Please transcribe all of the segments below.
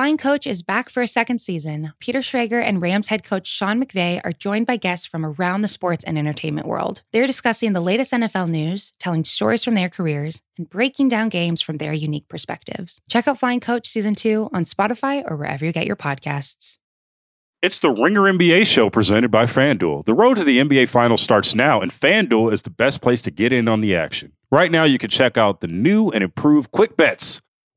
Flying Coach is back for a second season. Peter Schrager and Rams head coach Sean McVay are joined by guests from around the sports and entertainment world. They're discussing the latest NFL news, telling stories from their careers, and breaking down games from their unique perspectives. Check out Flying Coach Season 2 on Spotify or wherever you get your podcasts. It's the Ringer NBA show presented by FanDuel. The road to the NBA Finals starts now, and FanDuel is the best place to get in on the action. Right now, you can check out the new and improved Quick Bets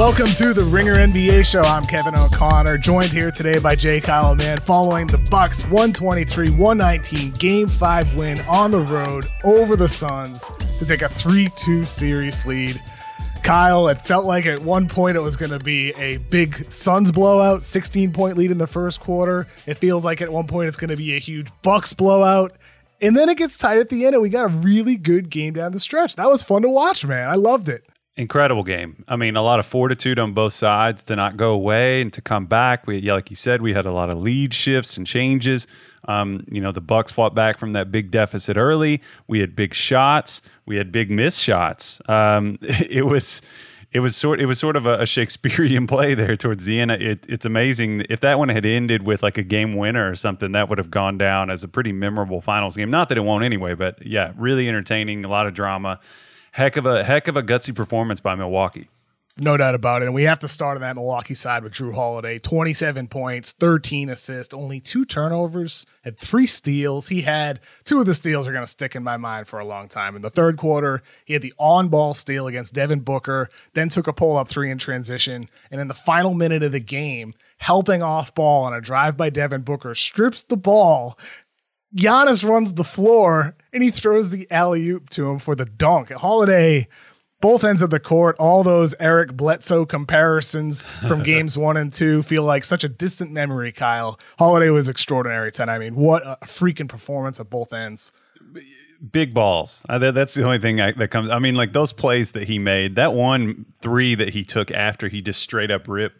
Welcome to the Ringer NBA show. I'm Kevin O'Connor, joined here today by J. Kyle Mann, following the Bucks 123-119 Game 5 win on the road over the Suns to take a 3-2 series lead. Kyle, it felt like at one point it was going to be a big Suns blowout, 16 point lead in the first quarter. It feels like at one point it's going to be a huge Bucks blowout. And then it gets tight at the end, and we got a really good game down the stretch. That was fun to watch, man. I loved it incredible game. I mean, a lot of fortitude on both sides to not go away and to come back. We, yeah, like you said, we had a lot of lead shifts and changes. Um, you know, the Bucks fought back from that big deficit early. We had big shots. We had big miss shots. Um, it was. It was sort. It was sort of a, Shakespearean play there towards the end. It, it's amazing if that one had ended with like a game winner or something. That would have gone down as a pretty memorable finals game. Not that it won't anyway, but yeah, really entertaining. A lot of drama heck of a heck of a gutsy performance by Milwaukee. No doubt about it. And we have to start on that Milwaukee side with Jrue Holiday 27 points, 13 assists, only two turnovers, had three steals. He had two of the steals are going to stick in my mind for a long time. In the third quarter, he had the on ball steal against Devin Booker, then took a pull up three in transition. And in the final minute of the game, helping off ball on a drive by Devin Booker, strips the ball, Giannis runs the floor and he throws the alley oop to him for the dunk. Holiday, both ends of the court, all those Eric Bledsoe comparisons from games one and two feel like such a distant memory, Kyle. Holiday was extraordinary tonight. I mean, what a freaking performance at both ends. Big balls. Uh, that's the only thing I, that comes. I mean, like those plays that he made, that one three that he took after he just straight up ripped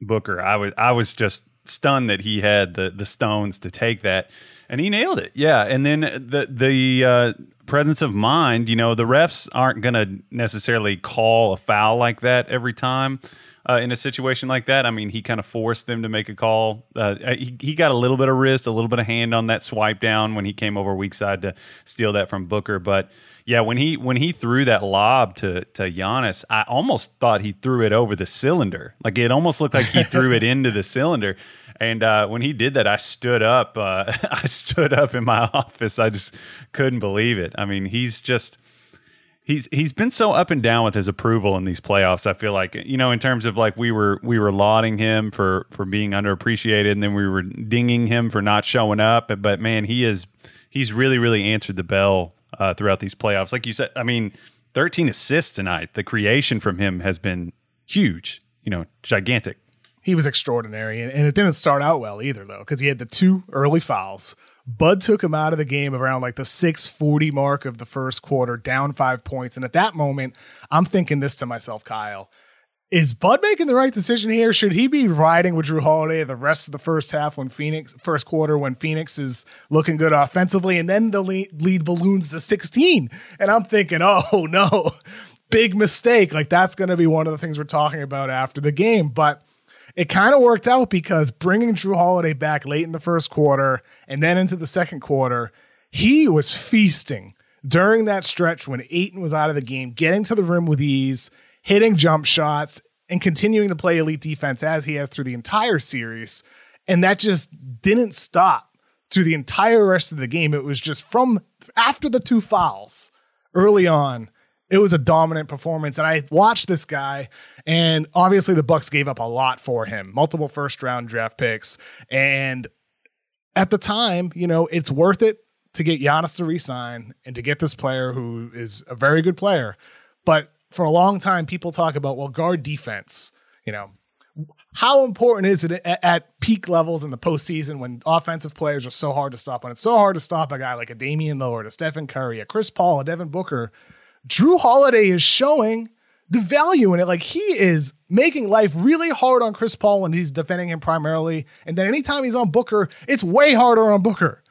Booker. I was I was just stunned that he had the the stones to take that and he nailed it. Yeah, and then the the uh, presence of mind. You know, the refs aren't going to necessarily call a foul like that every time. Uh, in a situation like that, I mean, he kind of forced them to make a call. Uh, he, he got a little bit of wrist, a little bit of hand on that swipe down when he came over weak side to steal that from Booker. But yeah, when he when he threw that lob to to Giannis, I almost thought he threw it over the cylinder. Like it almost looked like he threw it into the cylinder. And uh, when he did that, I stood up. Uh, I stood up in my office. I just couldn't believe it. I mean, he's just he's he's been so up and down with his approval in these playoffs. I feel like you know, in terms of like we were we were lauding him for for being underappreciated, and then we were dinging him for not showing up. But man, he is he's really really answered the bell uh, throughout these playoffs. Like you said, I mean, 13 assists tonight. The creation from him has been huge. You know, gigantic he was extraordinary. And, and it didn't start out well either, though, because he had the two early fouls. Bud took him out of the game around like the 640 mark of the first quarter, down five points. And at that moment, I'm thinking this to myself, Kyle. Is Bud making the right decision here? Should he be riding with Jrue Holiday the rest of the first half when Phoenix, first quarter, when Phoenix is looking good offensively, and then the lead, lead balloons to 16? And I'm thinking, oh no, big mistake. Like that's going to be one of the things we're talking about after the game. But it kind of worked out because bringing Jrue Holiday back late in the first quarter and then into the second quarter, he was feasting during that stretch when Ayton was out of the game, getting to the rim with ease, hitting jump shots, and continuing to play elite defense as he has through the entire series. And that just didn't stop through the entire rest of the game. It was just from after the two fouls early on it was a dominant performance. And I watched this guy, and obviously the Bucks gave up a lot for him, multiple first round draft picks. And at the time, you know, it's worth it to get Giannis to resign and to get this player who is a very good player. But for a long time, people talk about, well, guard defense, you know, how important is it at, peak levels in the postseason when offensive players are so hard to stop? When it's so hard to stop a guy like a Damian Lillard, a Stephen Curry, a Chris Paul, a Devin Booker, Jrue Holiday is showing the value in it. Like he is making life really hard on Chris Paul when he's defending him primarily. And then anytime he's on Booker, it's way harder on Booker.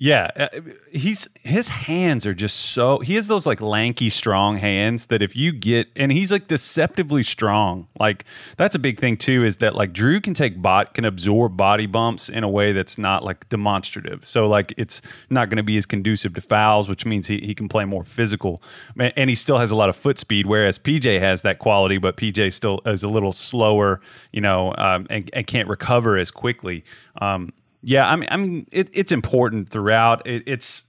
Yeah, uh, he's his hands are just so he has those like lanky strong hands that if you get and he's like deceptively strong. Like that's a big thing too is that like Jrue can take bot can absorb body bumps in a way that's not like demonstrative. So like it's not going to be as conducive to fouls, which means he, he can play more physical. And he still has a lot of foot speed whereas PJ has that quality but PJ still is a little slower, you know, um, and, and can't recover as quickly. Um, yeah, I mean, I mean, it, it's important throughout. It, it's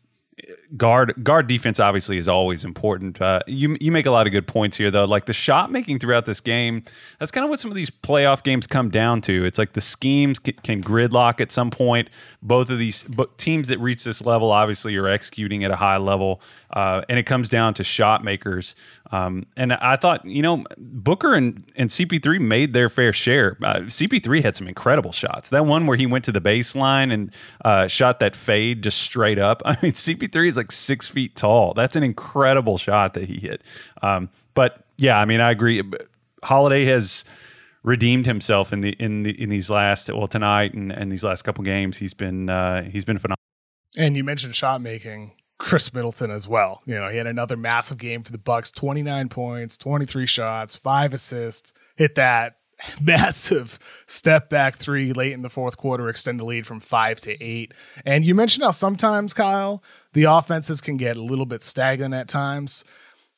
guard guard defense obviously is always important. Uh, you you make a lot of good points here though. Like the shot making throughout this game, that's kind of what some of these playoff games come down to. It's like the schemes can, can gridlock at some point. Both of these teams that reach this level obviously are executing at a high level, uh, and it comes down to shot makers. Um, and I thought, you know, Booker and, and CP3 made their fair share. Uh, CP3 had some incredible shots. That one where he went to the baseline and uh, shot that fade just straight up. I mean, CP3 is like six feet tall. That's an incredible shot that he hit. Um, but yeah, I mean, I agree. Holiday has redeemed himself in the in the in these last well tonight and, and these last couple games. He's been uh, he's been phenomenal. And you mentioned shot making. Khris Middleton as well. You know, he had another massive game for the Bucks, 29 points, 23 shots, 5 assists, hit that massive step back 3 late in the fourth quarter, extend the lead from 5 to 8. And you mentioned how sometimes Kyle, the offenses can get a little bit stagnant at times.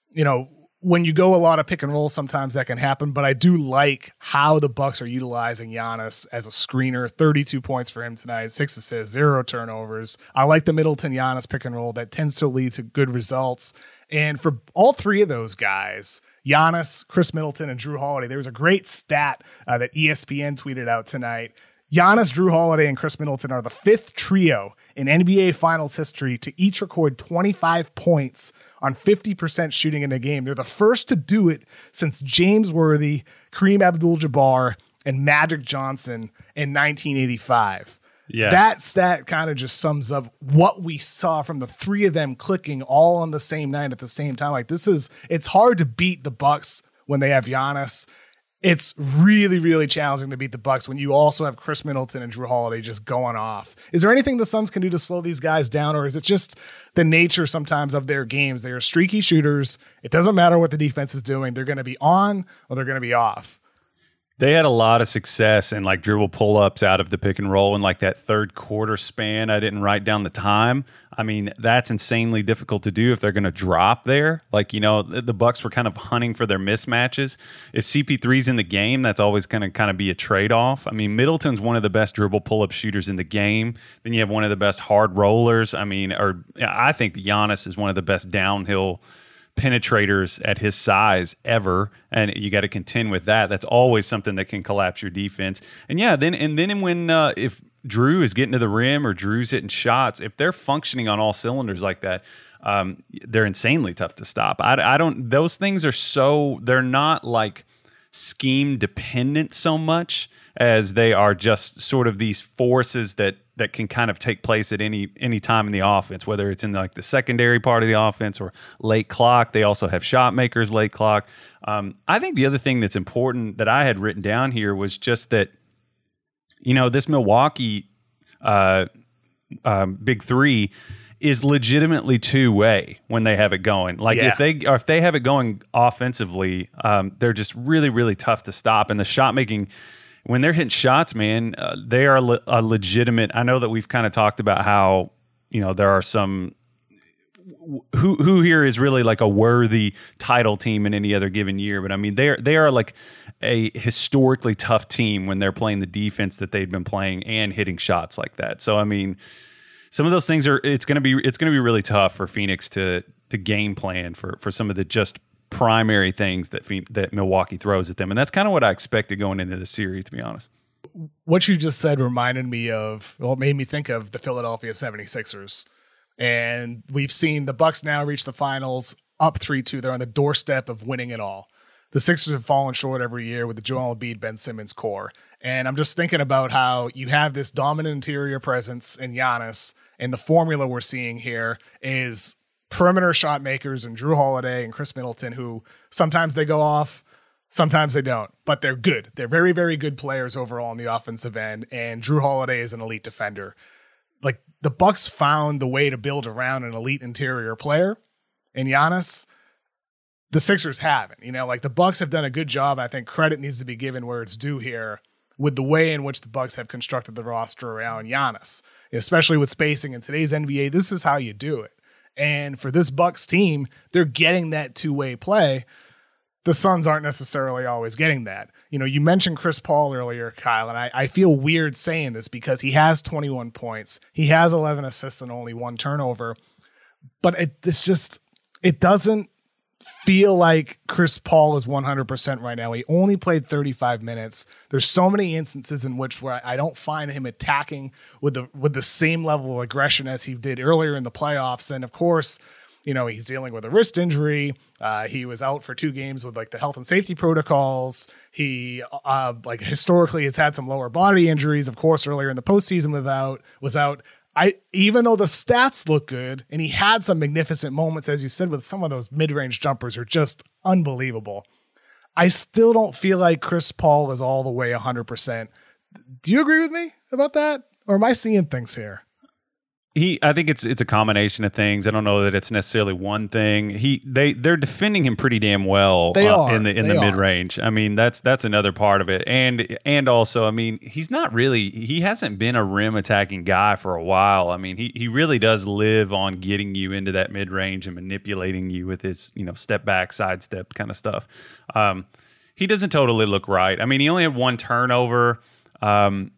You know, when you go a lot of pick and roll, sometimes that can happen. But I do like how the Bucks are utilizing Giannis as a screener. Thirty-two points for him tonight, six assists, zero turnovers. I like the Middleton Giannis pick and roll that tends to lead to good results. And for all three of those guys, Giannis, Khris Middleton, and Jrue Holiday, there was a great stat uh, that ESPN tweeted out tonight. Giannis, Jrue Holiday, and Khris Middleton are the fifth trio in NBA Finals history to each record 25 points on 50% shooting in a game. They're the first to do it since James Worthy, Kareem Abdul Jabbar, and Magic Johnson in 1985. Yeah. That stat kind of just sums up what we saw from the three of them clicking all on the same night at the same time. Like this is it's hard to beat the Bucks when they have Giannis it's really, really challenging to beat the Bucks when you also have Khris Middleton and Jrue Holiday just going off. Is there anything the Suns can do to slow these guys down, or is it just the nature sometimes of their games? They are streaky shooters. It doesn't matter what the defense is doing; they're going to be on or they're going to be off. They had a lot of success in like dribble pull ups out of the pick and roll in like that third quarter span. I didn't write down the time. I mean, that's insanely difficult to do if they're going to drop there. Like, you know, the Bucks were kind of hunting for their mismatches. If CP3's in the game, that's always going to kind of be a trade off. I mean, Middleton's one of the best dribble pull up shooters in the game. Then you have one of the best hard rollers. I mean, or I think Giannis is one of the best downhill penetrators at his size ever, and you got to contend with that. That's always something that can collapse your defense. And yeah, then and then when uh, if Jrue is getting to the rim or Jrue's hitting shots, if they're functioning on all cylinders like that, um, they're insanely tough to stop. I, I don't. Those things are so they're not like scheme dependent so much as they are just sort of these forces that that can kind of take place at any any time in the offense, whether it's in like the secondary part of the offense or late clock. They also have shot makers late clock. Um, I think the other thing that's important that I had written down here was just that you know this Milwaukee uh, um, big three is legitimately two way when they have it going. Like Yeah. if they or if they have it going offensively, um, they're just really really tough to stop. And the shot making when they're hitting shots, man, uh, they are le- a legitimate. I know that we've kind of talked about how you know there are some who who here is really like a worthy title team in any other given year. But I mean, they are they are like a historically tough team when they're playing the defense that they've been playing and hitting shots like that. So I mean, some of those things are it's gonna be it's gonna be really tough for Phoenix to to game plan for for some of the just primary things that that Milwaukee throws at them, and that's kind of what I expected going into the series, to be honest. what you just said reminded me of well made me think of the Philadelphia 76ers. And we've seen the Bucks now reach the finals up 3-2 they're on the doorstep of winning it all. The Sixers have fallen short every year with the Joel Embiid Ben Simmons core. And I'm just thinking about how you have this dominant interior presence in Giannis and the formula we're seeing here is perimeter shot makers and Jrue Holiday and Khris Middleton who sometimes they go off Sometimes they don't, but they're good. They're very, very good players overall on the offensive end, and Jrue Holiday is an elite defender. Like the Bucks found the way to build around an elite interior player, and Giannis. The Sixers haven't. You know, like the Bucks have done a good job. I think credit needs to be given where it's due here with the way in which the Bucks have constructed the roster around Giannis, especially with spacing in today's NBA. This is how you do it. And for this Bucks team, they're getting that two-way play. The Suns aren't necessarily always getting that. You know, you mentioned Chris Paul earlier, Kyle, and I, I feel weird saying this because he has 21 points, he has 11 assists and only one turnover, but it, it's just it doesn't feel like Chris Paul is 100% right now. He only played 35 minutes. There's so many instances in which where I don't find him attacking with the with the same level of aggression as he did earlier in the playoffs. And of course, you know, he's dealing with a wrist injury. Uh, he was out for two games with like the health and safety protocols. He, uh, like historically, has had some lower body injuries. Of course, earlier in the postseason, without was out. I even though the stats look good and he had some magnificent moments, as you said, with some of those mid range jumpers are just unbelievable. I still don't feel like Chris Paul is all the way 100%. Do you agree with me about that? Or am I seeing things here? He, I think it's it's a combination of things. I don't know that it's necessarily one thing. He, they, they're defending him pretty damn well They uh, are. in the in They the mid range. I mean, that's that's another part of it, and and also, I mean, he's not really he hasn't been a rim attacking guy for a while. I mean, he he really does live on getting you into that mid range and manipulating you with his you know step back, sidestep kind of stuff. Um, he doesn't totally look right. I mean, he only had one turnover. Um,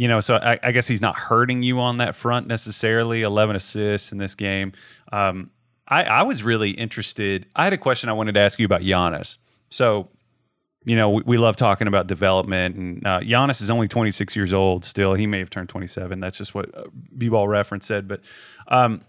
you know, so I, I guess he's not hurting you on that front necessarily. Eleven assists in this game. Um, I, I was really interested. I had a question I wanted to ask you about Giannis. So, you know, we, we love talking about development, and uh, Giannis is only 26 years old still. He may have turned 27. That's just what uh, B-ball reference said. But um,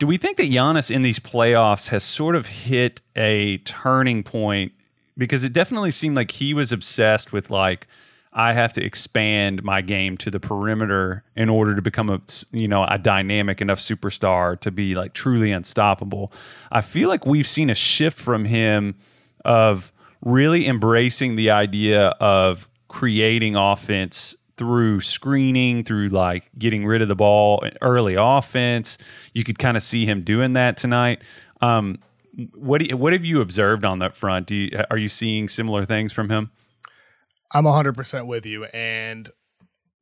do we think that Giannis in these playoffs has sort of hit a turning point? Because it definitely seemed like he was obsessed with like I have to expand my game to the perimeter in order to become a you know a dynamic enough superstar to be like truly unstoppable. I feel like we've seen a shift from him of really embracing the idea of creating offense through screening, through like getting rid of the ball early offense. You could kind of see him doing that tonight. Um, what you, what have you observed on that front? You, are you seeing similar things from him? I'm 100% with you. And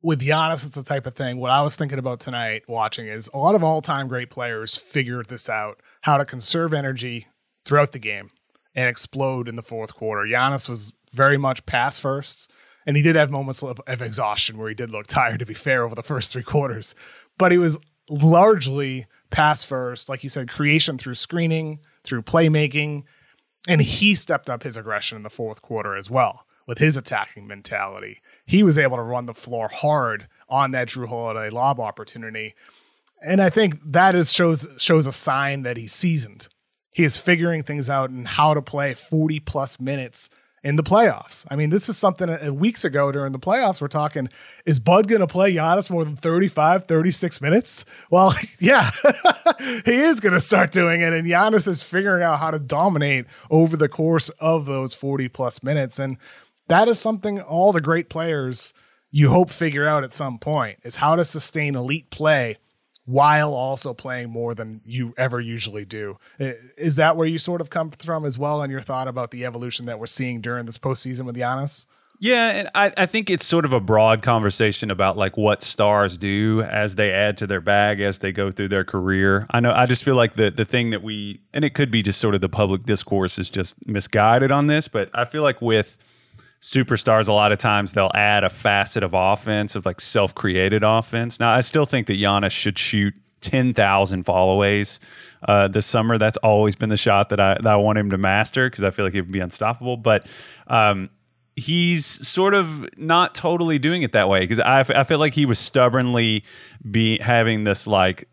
with Giannis, it's the type of thing. What I was thinking about tonight watching is a lot of all time great players figured this out how to conserve energy throughout the game and explode in the fourth quarter. Giannis was very much pass first, and he did have moments of, of exhaustion where he did look tired, to be fair, over the first three quarters. But he was largely pass first, like you said, creation through screening, through playmaking. And he stepped up his aggression in the fourth quarter as well with his attacking mentality. He was able to run the floor hard on that Jrue Holiday lob opportunity. And I think that is shows shows a sign that he's seasoned. He is figuring things out and how to play 40 plus minutes in the playoffs. I mean, this is something uh, weeks ago during the playoffs. We're talking, is Bud going to play Giannis more than 35, 36 minutes? Well, yeah, he is going to start doing it. And Giannis is figuring out how to dominate over the course of those 40 plus minutes. And that is something all the great players you hope figure out at some point is how to sustain elite play while also playing more than you ever usually do. Is that where you sort of come from as well and your thought about the evolution that we're seeing during this postseason with Giannis? Yeah, and I, I think it's sort of a broad conversation about like what stars do as they add to their bag as they go through their career. I know I just feel like the the thing that we and it could be just sort of the public discourse is just misguided on this, but I feel like with superstars a lot of times they'll add a facet of offense of like self-created offense. Now i still think that Giannis should shoot 10,000 fallaways uh, this summer. That's always been the shot that i, that I want him to master because i feel like he would be unstoppable. But um, he's sort of not totally doing it that way because I, I feel like he was stubbornly be having this like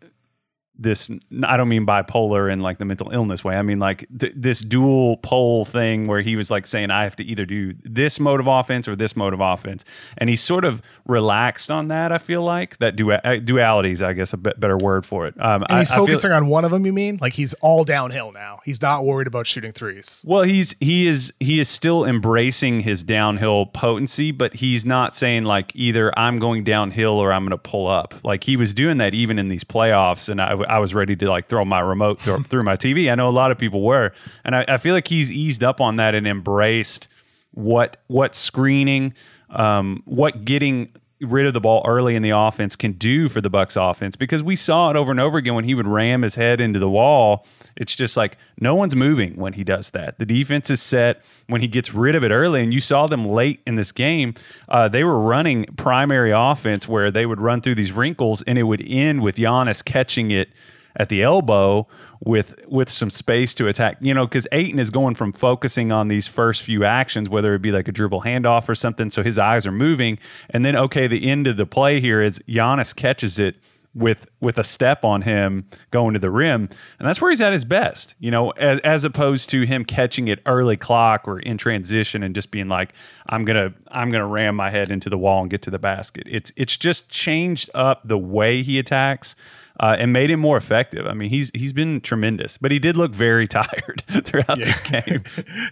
this I don't mean bipolar in like the mental illness way. I mean like th- this dual pole thing where he was like saying I have to either do this mode of offense or this mode of offense, and he sort of relaxed on that. I feel like that du- uh, duality is I guess a better word for it. Um, and he's I, focusing I on one of them. You mean like he's all downhill now? He's not worried about shooting threes. Well, he's he is he is still embracing his downhill potency, but he's not saying like either I'm going downhill or I'm going to pull up. Like he was doing that even in these playoffs, and I I was ready to like throw my remote through, through my TV. I know a lot of people were, and I, I, feel like he's eased up on that and embraced what what screening, um, what getting rid of the ball early in the offense can do for the Bucks offense because we saw it over and over again when he would ram his head into the wall. It's just like no one's moving when he does that. The defense is set when he gets rid of it early, and you saw them late in this game. Uh, they were running primary offense where they would run through these wrinkles, and it would end with Giannis catching it at the elbow with with some space to attack. You know, because Ayton is going from focusing on these first few actions, whether it be like a dribble handoff or something, so his eyes are moving, and then okay, the end of the play here is Giannis catches it with with a step on him going to the rim. And that's where he's at his best you know as, as, opposed to him catching it early clock or in transition and just being like i'm gonna i'm gonna ram my head into the wall and get to the basket. It's it's just changed up the way he attacks uh, and made him more effective. I mean, he's he's been tremendous, but he did look very tired throughout yeah. this game.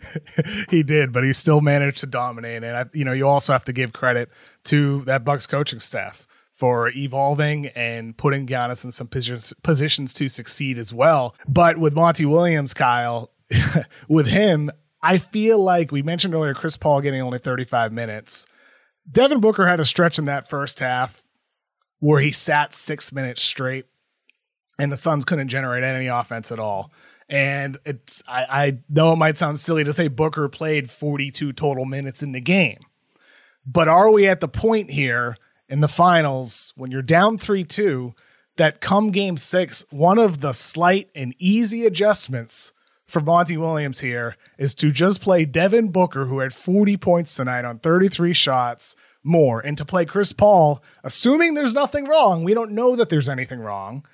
he did, but he still managed to dominate. And I, you know, you also have to give credit to that Bucks coaching staff for evolving and putting Giannis in some positions positions to succeed as well. But with Monty Williams, Kyle, with him, I feel like we mentioned earlier Chris Paul getting only 35 minutes. Devin Booker had a stretch in that first half where he sat six minutes straight and the Suns couldn't generate any offense at all. And it's I, I know it might sound silly to say Booker played 42 total minutes in the game, but are we at the point here in the finals when you're down 3 2 that come game six, one of the slight and easy adjustments for Monty Williams here is to just play Devin Booker, who had 40 points tonight on 33 shots more, and to play Chris Paul, assuming there's nothing wrong. We don't know that there's anything wrong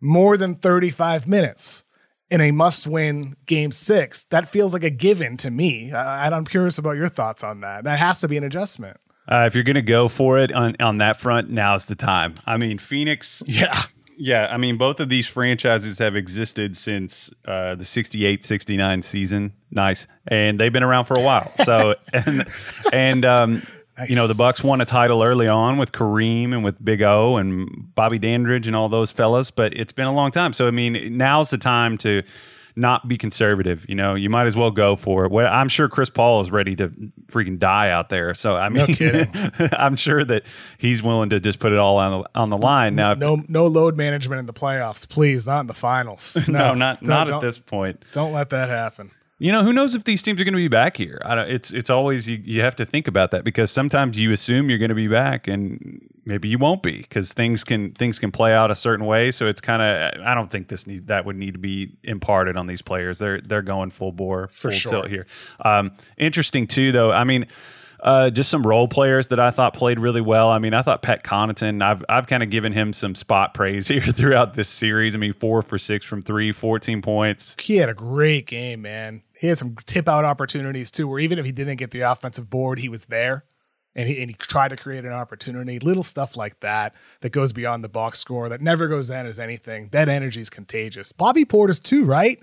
more than 35 minutes in a must win game six, that feels like a given to me. I, I'm curious about your thoughts on that. That has to be an adjustment. Uh, if you're going to go for it on, on that front, now's the time. I mean, Phoenix. Yeah. Yeah. I mean, both of these franchises have existed since uh, the 68 69 season. Nice. And they've been around for a while. So, and, and, um, Nice. You know, the Bucks won a title early on with Kareem and with Big O and Bobby Dandridge and all those fellas, but it's been a long time. So I mean, now's the time to not be conservative. You know, you might as well go for it. Well, I'm sure Chris Paul is ready to freaking die out there. So I mean, no I'm sure that he's willing to just put it all on the, on the line. Now, no, no load management in the playoffs, please. Not in the finals. No, no not not at this point. Don't let that happen. You know, who knows if these teams are going to be back here? it's it's always you, you have to think about that because sometimes you assume you're going to be back and maybe you won't be because things can things can play out a certain way. So it's kind of I don't think this need that would need to be imparted on these players. They're they're going full bore, full sure. tilt here. Um, interesting too, though. I mean. Uh, just some role players that I thought played really well. I mean, I thought Pat Connaughton, I've, I've kind of given him some spot praise here throughout this series. I mean, four for six from three, 14 points. He had a great game, man. He had some tip out opportunities too, where even if he didn't get the offensive board, he was there and he, and he tried to create an opportunity. Little stuff like that that goes beyond the box score that never goes in as anything. That energy is contagious. Bobby Portis too, right?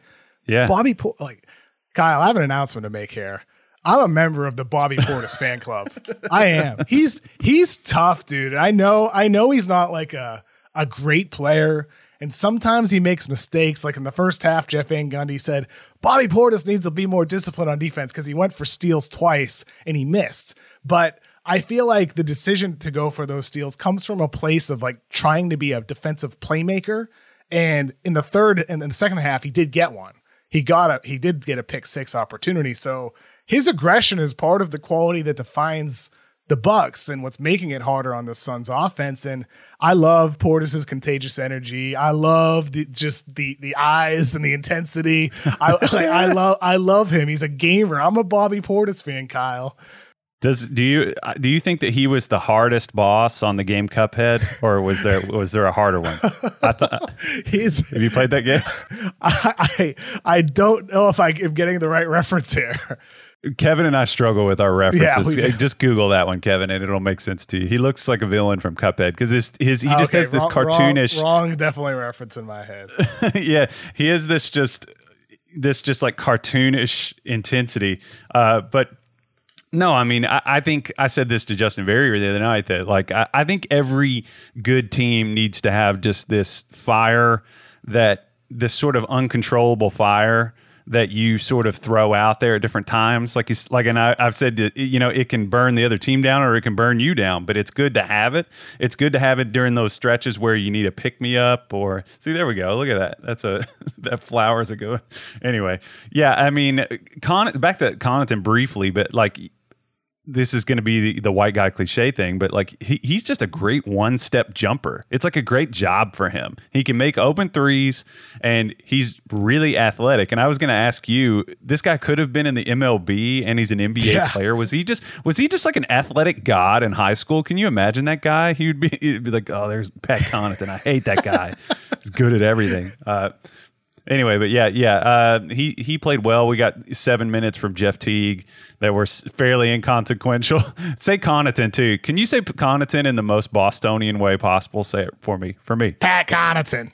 Yeah. Bobby Portis, like Kyle, I have an announcement to make here. I'm a member of the Bobby Portis fan club. I am. He's he's tough, dude. I know I know he's not like a a great player. And sometimes he makes mistakes. Like in the first half, Jeff Van Gundy said, Bobby Portis needs to be more disciplined on defense because he went for steals twice and he missed. But I feel like the decision to go for those steals comes from a place of like trying to be a defensive playmaker. And in the third and in the second half, he did get one. He got a he did get a pick six opportunity. So his aggression is part of the quality that defines the Bucks and what's making it harder on the Suns offense. And I love Portis's contagious energy. I love the, just the the eyes and the intensity. I like, I love I love him. He's a gamer. I'm a Bobby Portis fan, Kyle. Does do you uh, do you think that he was the hardest boss on the game Cuphead, or was there was there a harder one? I thought, uh, He's have you played that game? I, I I don't know if I am getting the right reference here. Kevin and I struggle with our references. Yeah. Just Google that one, Kevin, and it'll make sense to you. He looks like a villain from Cuphead because his his he just Okay, has this wrong- cartoonish. wrong, wrong definitely reference in my head. yeah, he has this just this just like cartoonish intensity. Uh, but no, I mean, I, I think I said this to Justin Verrier the other night that like I, I think every good team needs to have just this fire that this sort of uncontrollable fire that you sort of throw out there at different times. Like it's like, and I, I've said you know it can burn the other team down or it can burn you down, but it's good to have it. It's good to have it during those stretches where you need a pick me up or see. There we go. Look at that. That's a that flowers a good. Anyway, yeah. I mean, Con back to Connaughton briefly, but like this is going to be the, the white guy cliche thing, but like he, he's just a great one step jumper. It's like a great job for him. He can make open threes and he's really athletic. And I was going to ask you, this guy could have been in the MLB and he's an NBA Yeah. player. Was he just was he just like an athletic god in high school? Can you imagine that guy? He would be, he'd be like, oh, there's Pat Connaughton. I hate that guy. he's good at everything. Uh, Anyway, but yeah, yeah, uh, he he played well. We got seven minutes from Jeff Teague that were fairly inconsequential. say Connaughton too. Can you say Connaughton in the most Bostonian way possible? Say it for me. For me. Pat Connaughton.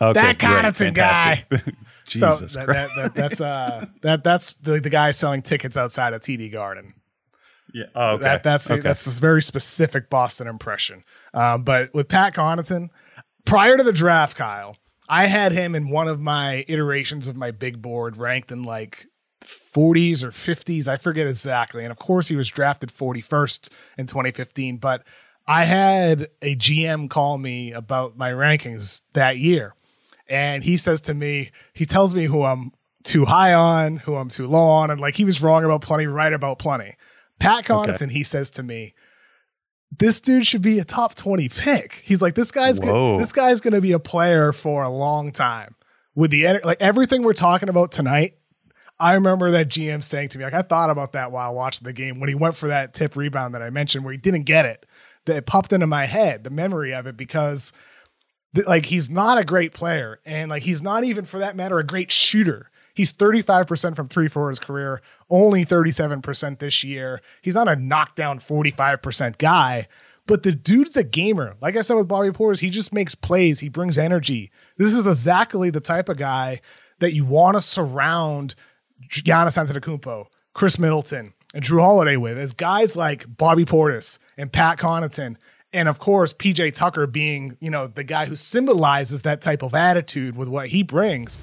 Okay, That Connaughton guy. Jesus so that, Christ. that, that, that's uh that that's the, the guy selling tickets outside of TD Garden. yeah. Oh, okay. That, that's the, okay. that's this very specific Boston impression. Um, but with Pat Connaughton, prior to the draft, Kyle, I had him in one of my iterations of my big board ranked in like 40s or 50s. I forget exactly. And of course, he was drafted 41st in 2015. But I had a GM call me about my rankings that year. And he says to me, he tells me who I'm too high on, who I'm too low on. And like he was wrong about plenty, right about plenty. Pat Connaughton, he says to me, this dude should be a top 20 pick. He's like, this guy's gonna, this guy's going to be a player for a long time. With the like everything we're talking about tonight, I remember that GM saying to me, like, I thought about that while watching the game when he went for that tip rebound that I mentioned where he didn't get it. That it popped into my head, the memory of it, because like he's not a great player, and like he's not even for that matter a great shooter. He's 35% from three for his career, only 37% this year. He's not a knockdown 45% guy, but the dude's a gamer. Like I said with Bobby Portis, he just makes plays. He brings energy. This is exactly the type of guy that you want to surround Giannis Antetokounmpo, Khris Middleton, and Jrue Holiday with, as guys like Bobby Portis and Pat Connaughton, and of course PJ Tucker being, you know, the guy who symbolizes that type of attitude with what he brings.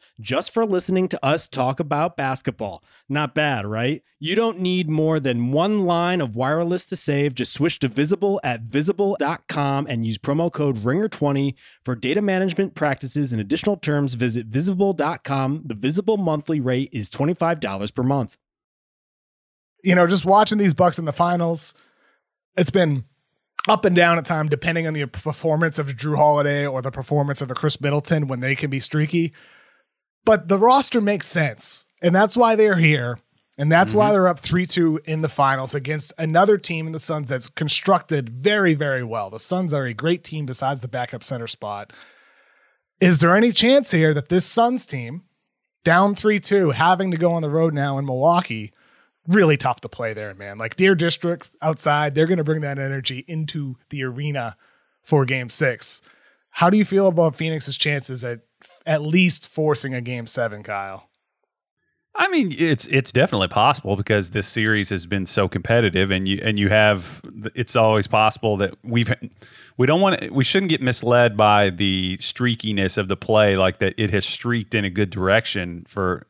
just for listening to us talk about basketball. Not bad, right? You don't need more than one line of wireless to save. Just switch to Visible at visible.com and use promo code RINGER20 for data management practices and additional terms. Visit visible.com. The Visible monthly rate is $25 per month. You know, just watching these Bucks in the finals, it's been up and down at time depending on the performance of Jrue Holiday or the performance of a Khris Middleton when they can be streaky. But the roster makes sense. And that's why they're here. And that's mm-hmm. why they're up 3 2 in the finals against another team in the Suns that's constructed very, very well. The Suns are a great team besides the backup center spot. Is there any chance here that this Suns team, down 3 2, having to go on the road now in Milwaukee, really tough to play there, man? Like Deer District outside, they're going to bring that energy into the arena for game six. How do you feel about Phoenix's chances at at least forcing a game seven, Kyle? I mean, it's it's definitely possible because this series has been so competitive, and you and you have. It's always possible that we've we don't want we shouldn't get misled by the streakiness of the play, like that it has streaked in a good direction for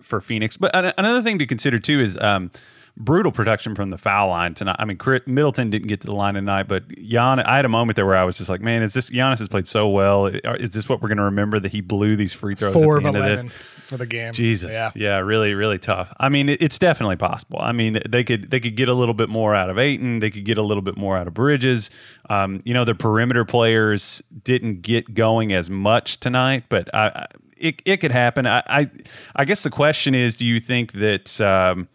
for Phoenix. But another thing to consider too is um, brutal production from the foul line tonight. I mean, Middleton didn't get to the line tonight, but Giannis, I had a moment there where I was just like, man, is this Giannis has played so well? Is this what we're going to remember that he blew these free throws Four at the end of, this for the game? Jesus, yeah, yeah, really, really tough. I mean, it's definitely possible. I mean, they could they could get a little bit more out of Ayton. They could get a little bit more out of Bridges. Um, you know, the perimeter players didn't get going as much tonight, but I, I it, it could happen. I, I, I guess the question is, do you think that um,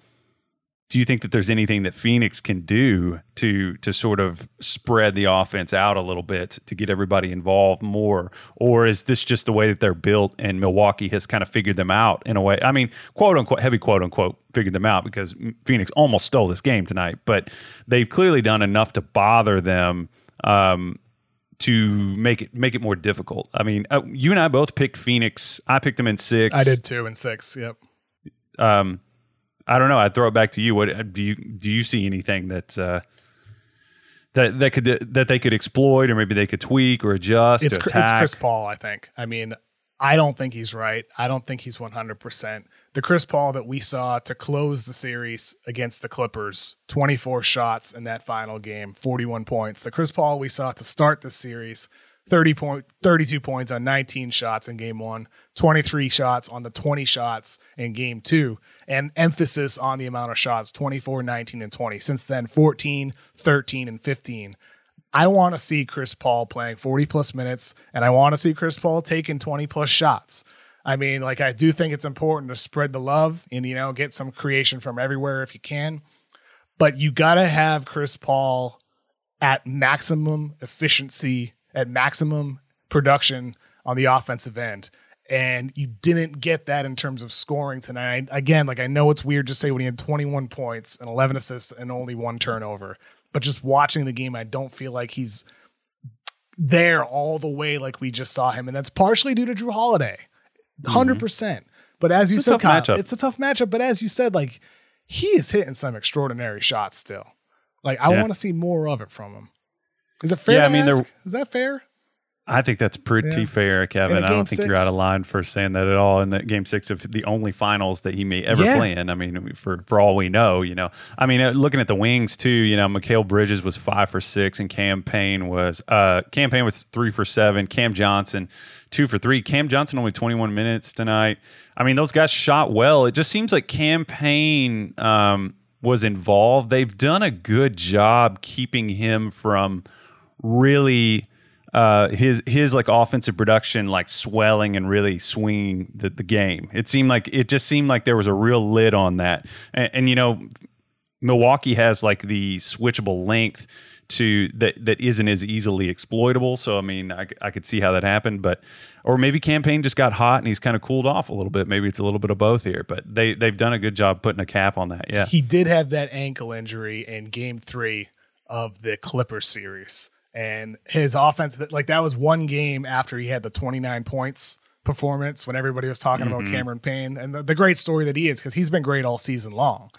do you think that there's anything that Phoenix can do to to sort of spread the offense out a little bit to get everybody involved more, or is this just the way that they're built and Milwaukee has kind of figured them out in a way? I mean, quote unquote, heavy quote unquote, figured them out because Phoenix almost stole this game tonight, but they've clearly done enough to bother them. Um, to make it make it more difficult. I mean, uh, you and I both picked Phoenix. I picked them in six. I did too in six. Yep. Um, I don't know. I'd throw it back to you. What do you do? You see anything that uh, that that could that they could exploit, or maybe they could tweak or adjust? It's, it's Chris Paul. I think. I mean, I don't think he's right. I don't think he's one hundred percent. The Chris Paul that we saw to close the series against the Clippers, twenty four shots in that final game, forty one points. The Chris Paul we saw to start the series 30 point 32 points on 19 shots in game 1, 23 shots on the 20 shots in game 2 and emphasis on the amount of shots 24, 19 and 20. Since then 14, 13 and 15. I want to see Chris Paul playing 40 plus minutes and I want to see Chris Paul taking 20 plus shots. I mean, like I do think it's important to spread the love and you know, get some creation from everywhere if you can. But you got to have Chris Paul at maximum efficiency at maximum production on the offensive end. And you didn't get that in terms of scoring tonight. Again, like I know it's weird to say when he had 21 points and 11 assists and only one turnover, but just watching the game, I don't feel like he's there all the way like we just saw him. And that's partially due to Jrue Holiday, 100%. Mm-hmm. percent But as you it's said, Kyle, it's a tough matchup. But as you said, like he is hitting some extraordinary shots still. Like I yeah. want to see more of it from him. Is it fair? Yeah, I mean, ask? is that fair? I think that's pretty yeah. fair, Kevin. I don't think you you're out of line for saying that at all. In the game six of the only finals that he may ever yeah. play in. I mean, for for all we know, you know. I mean, uh, looking at the wings too, you know, Mikal Bridges was five for six, and Cam Payne was uh Cam Payne was three for seven. Cam Johnson two for three. Cam Johnson only 21 minutes tonight. I mean, those guys shot well. It just seems like Cam Payne um, was involved. They've done a good job keeping him from really uh, his his like offensive production like swelling and really swinging the, the game. It seemed like it just seemed like there was a real lid on that. And, and you know, Milwaukee has like the switchable length to that that isn't as easily exploitable. So I mean, I, I could see how that happened, but or maybe Cam Payne just got hot and he's kind of cooled off a little bit. Maybe it's a little bit of both here, but they they've done a good job putting a cap on that. Yeah, He did have that ankle injury in game three of the Clipper series. And his offense, like that was one game after he had the 29 points performance when everybody was talking about Cameron Payne and the, the great story that he is because he's been great all season long.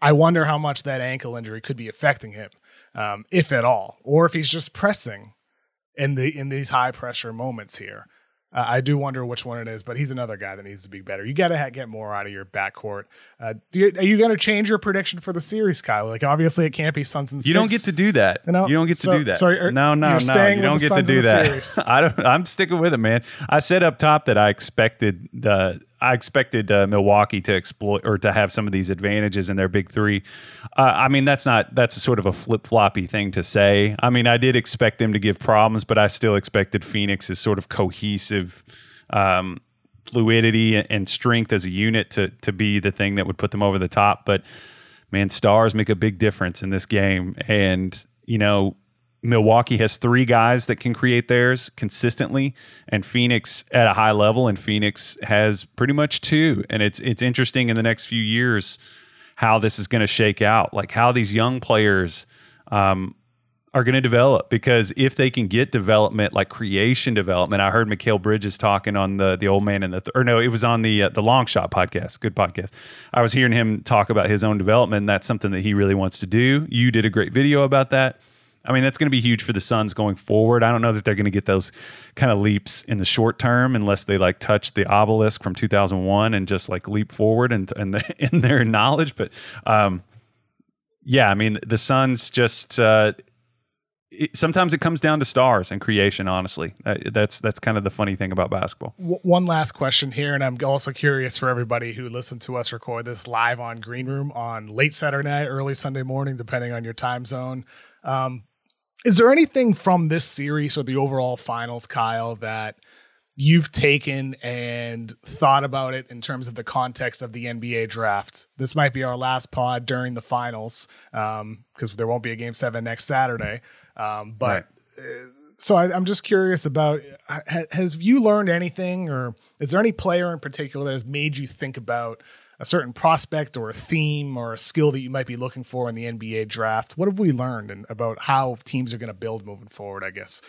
I wonder how much that ankle injury could be affecting him, um, if at all, or if he's just pressing in the in these high pressure moments here. Uh, I do wonder which one it is, but he's another guy that needs to be better. You got to ha- get more out of your backcourt. Uh, do you, are you going to change your prediction for the series, Kyle? Like, obviously, it can't be Suns and You six. don't get to do that. You know, you don't get to so- do that. so you're- no, no, no. You don't get to Suns in do that. I don't. I'm sticking with it, man. I said up top that I expected the. I expected uh, Milwaukee to exploit or to have some of these advantages in their big three. Uh, I mean, that's not that's sort of a flip floppy thing to say. I mean, I did expect them to give problems, but I still expected Phoenix's sort of cohesive. Um, fluidity and strength as a unit to to be the thing that would put them over the top. But man, stars make a big difference in this game. And, you know, Milwaukee has three guys that can create theirs consistently, and Phoenix at a high level, and Phoenix has pretty much two. And it's it's interesting in the next few years how this is going to shake out, like how these young players um, are going to develop. Because if they can get development, like creation development, I heard Mikal Bridges talking on the the old man in the th- or no, it was on the uh, the Long Shot podcast, good podcast. I was hearing him talk about his own development. And that's something that he really wants to do. You did a great video about that. I mean, that's going to be huge for the Suns going forward. I don't know that they're going to get those kind of leaps in the short term unless they like touch the obelisk from 2001 and just like leap forward and and in their knowledge. But um, yeah, I mean, the Suns just uh, it, sometimes it comes down to stars and creation. Honestly, uh, that's that's kind of the funny thing about basketball. W- one last question here, and I'm also curious for everybody who listened to us record this live on Green Room on late Saturday night, early Sunday morning, depending on your time zone. Um, is there anything from this series or the overall finals, Kyle, that you've taken and thought about it in terms of the context of the NBA draft? This might be our last pod during the finals because there won't be a game seven next Saturday. Um, but so I, I'm just curious about ha, has you learned anything, or is there any player in particular that has made you think about a certain prospect or a theme or a skill that you might be looking for in the NBA draft? What have we learned and about how teams are going to build moving forward? I guess.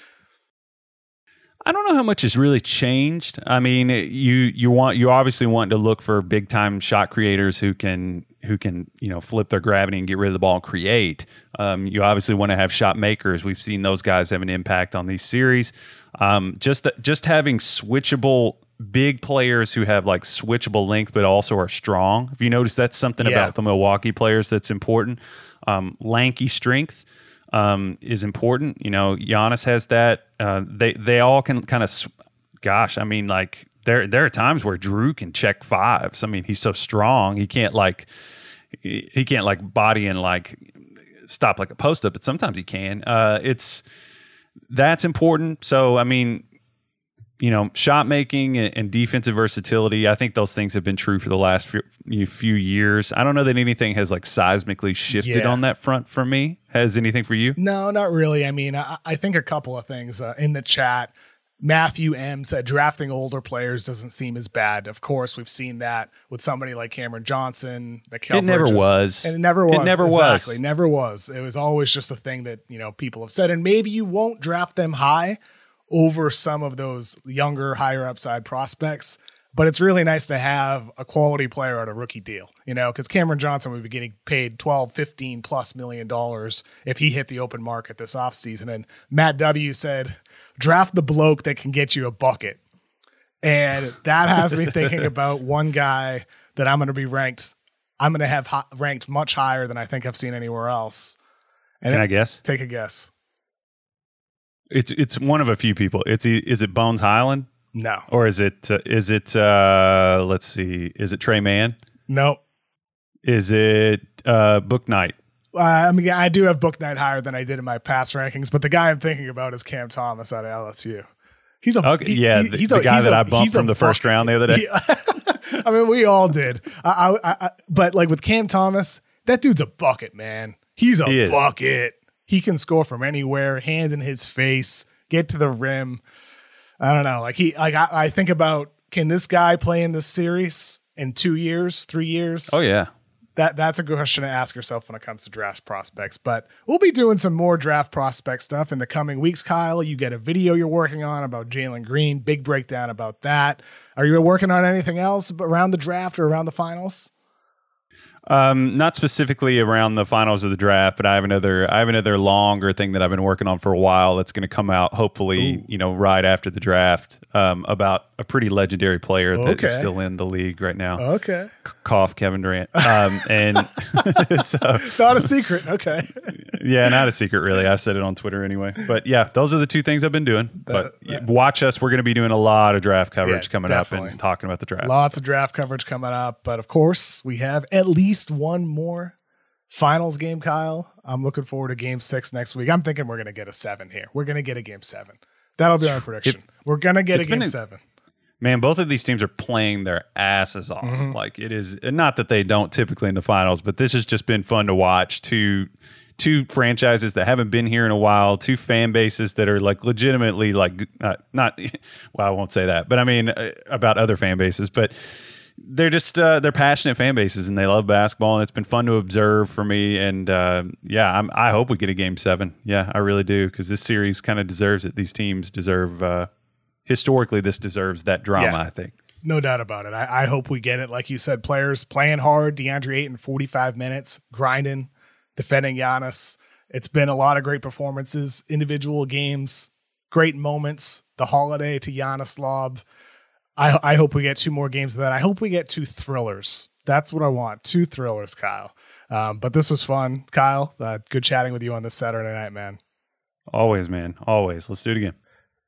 I don't know how much has really changed. I mean, you you want you obviously want to look for big time shot creators who can who can you know flip their gravity and get rid of the ball and create. Um, you obviously want to have shot makers. We've seen those guys have an impact on these series. Um, just just having switchable big players who have like switchable length but also are strong. If you notice, that's something Yeah. about the Milwaukee players that's important. Um, lanky strength um, is important. You know, Giannis has that. Uh, they they all can kind of, gosh, I mean, like there there are times where Jrue can check fives. I mean, he's so strong, he can't like he he can't like body and like stop like a post up, but sometimes he can. Uh, it's that's important. So I mean, you know, shot making and, defensive versatility. I think those things have been true for the last few, few years. I don't know that anything has like seismically shifted Yeah. on that front for me. Has anything for you? No, not really. I mean, I, I think a couple of things uh, in the chat. Matthew M said drafting older players doesn't seem as bad. Of course, we've seen that with somebody like Cameron Johnson. It never Bridges. was. And it never It was. never was. Never was. It was always just a thing that you know people have said. And maybe you won't draft them high over some of those younger, higher upside prospects. But it's really nice to have a quality player at a rookie deal, you know, because Cameron Johnson would be getting paid 12, 15 plus million dollars if he hit the open market this offseason. And Matt W said, draft the bloke that can get you a bucket. And that has me thinking about one guy that I'm going to be ranked, I'm going to have ranked much higher than I think I've seen anywhere else. And Can I guess? take a guess? It's it's one of a few people. It's is it Bones Hyland No, or is it uh, is it uh, let's see is it Tre Mann? No. Is it uh, Bouknight? Uh, I mean, I do have Bouknight higher than I did in my past rankings, but the guy I'm thinking about is Cam Thomas out of LSU. He's a Okay, he- yeah, he- he's the a- guy he's that a- I bumped from the first round the other day. Yeah. I mean, we all did. I, I, I, but like with Cam Thomas, that dude's a bucket, man. He's a He bucket. He can score from anywhere, hand in his face, get to the rim. I don't know. Like he, like I, I think about can this guy play in this series in two years, three years? Oh yeah, that that's a good question to ask yourself when it comes to draft prospects. But we'll be doing some more draft prospect stuff in the coming weeks. Kyle, you get a video you're working on about Jalen Green, big breakdown about that. Are you working on anything else around the draft or around the finals? Um, not specifically around the finals of the draft, but I have another I have another longer thing that I've been working on for a while that's going to come out hopefully, you know, right after the draft um, about a pretty legendary player that Okay. is still in the league right now. Okay, C- Cough Kevin Durant. Um, and so not a secret. Okay, yeah, not a secret really. I said it on Twitter anyway. But yeah, those are the two things I've been doing. But yeah, watch us. We're going to be doing a lot of draft coverage Yeah, coming definitely. up and talking about the draft. lots of draft coverage coming up. But of course, we have at least one more finals game. Kyle, I'm looking forward to Game Six next week. I'm thinking we're going to get a seven here. We're going to get a Game Seven. That'll be our prediction. we're going to get a Game a- Seven. Man, both of these teams are playing their asses off. Mm-hmm. Like it is not that they don't typically in the finals, but this has just been fun to watch. Two two franchises that haven't been here in a while, two fan bases that are like legitimately like uh, not well, I won't say that, but I mean uh, about other fan bases, but they're just uh, they're passionate fan bases and they love basketball and it's been fun to observe for me and uh, yeah I'm, I hope we get a game seven yeah I really do because this series kind of deserves it these teams deserve uh, historically this deserves that drama Yeah. I think No doubt about it. I, I hope we get it. Like you said, players playing hard. DeAndre Ayton, 45 minutes, grinding, defending Giannis. It's been a lot of great performances, individual games, great moments. The Holiday to Giannis lob. I, I hope we get two more games of that. I hope we get two thrillers. That's what I want. Two thrillers, Kyle. Um, but this was fun, Kyle. Uh, good chatting with you on this Saturday night, man. always man always let's do it again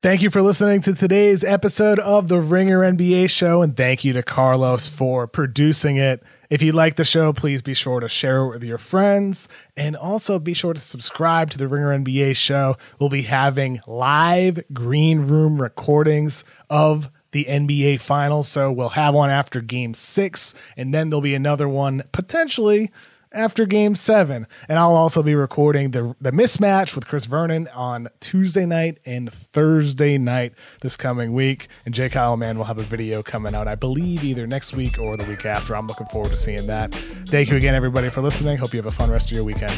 Thank you for listening to today's episode of the Ringer NBA show, and thank you to Carlos for producing it. If you like the show, please be sure to share it with your friends and also be sure to subscribe to the Ringer NBA show. We'll be having live green room recordings of the NBA finals. So we'll have one after game six, and then there'll be another one potentially after game seven. And I'll also be recording the, the mismatch with Chris Vernon on Tuesday night and Thursday night this coming week. And J. Kyle Mann will have a video coming out, I believe, either next week or the week after. I'm looking forward to seeing that. Thank you again, everybody, for listening. Hope you have a fun rest of your weekend.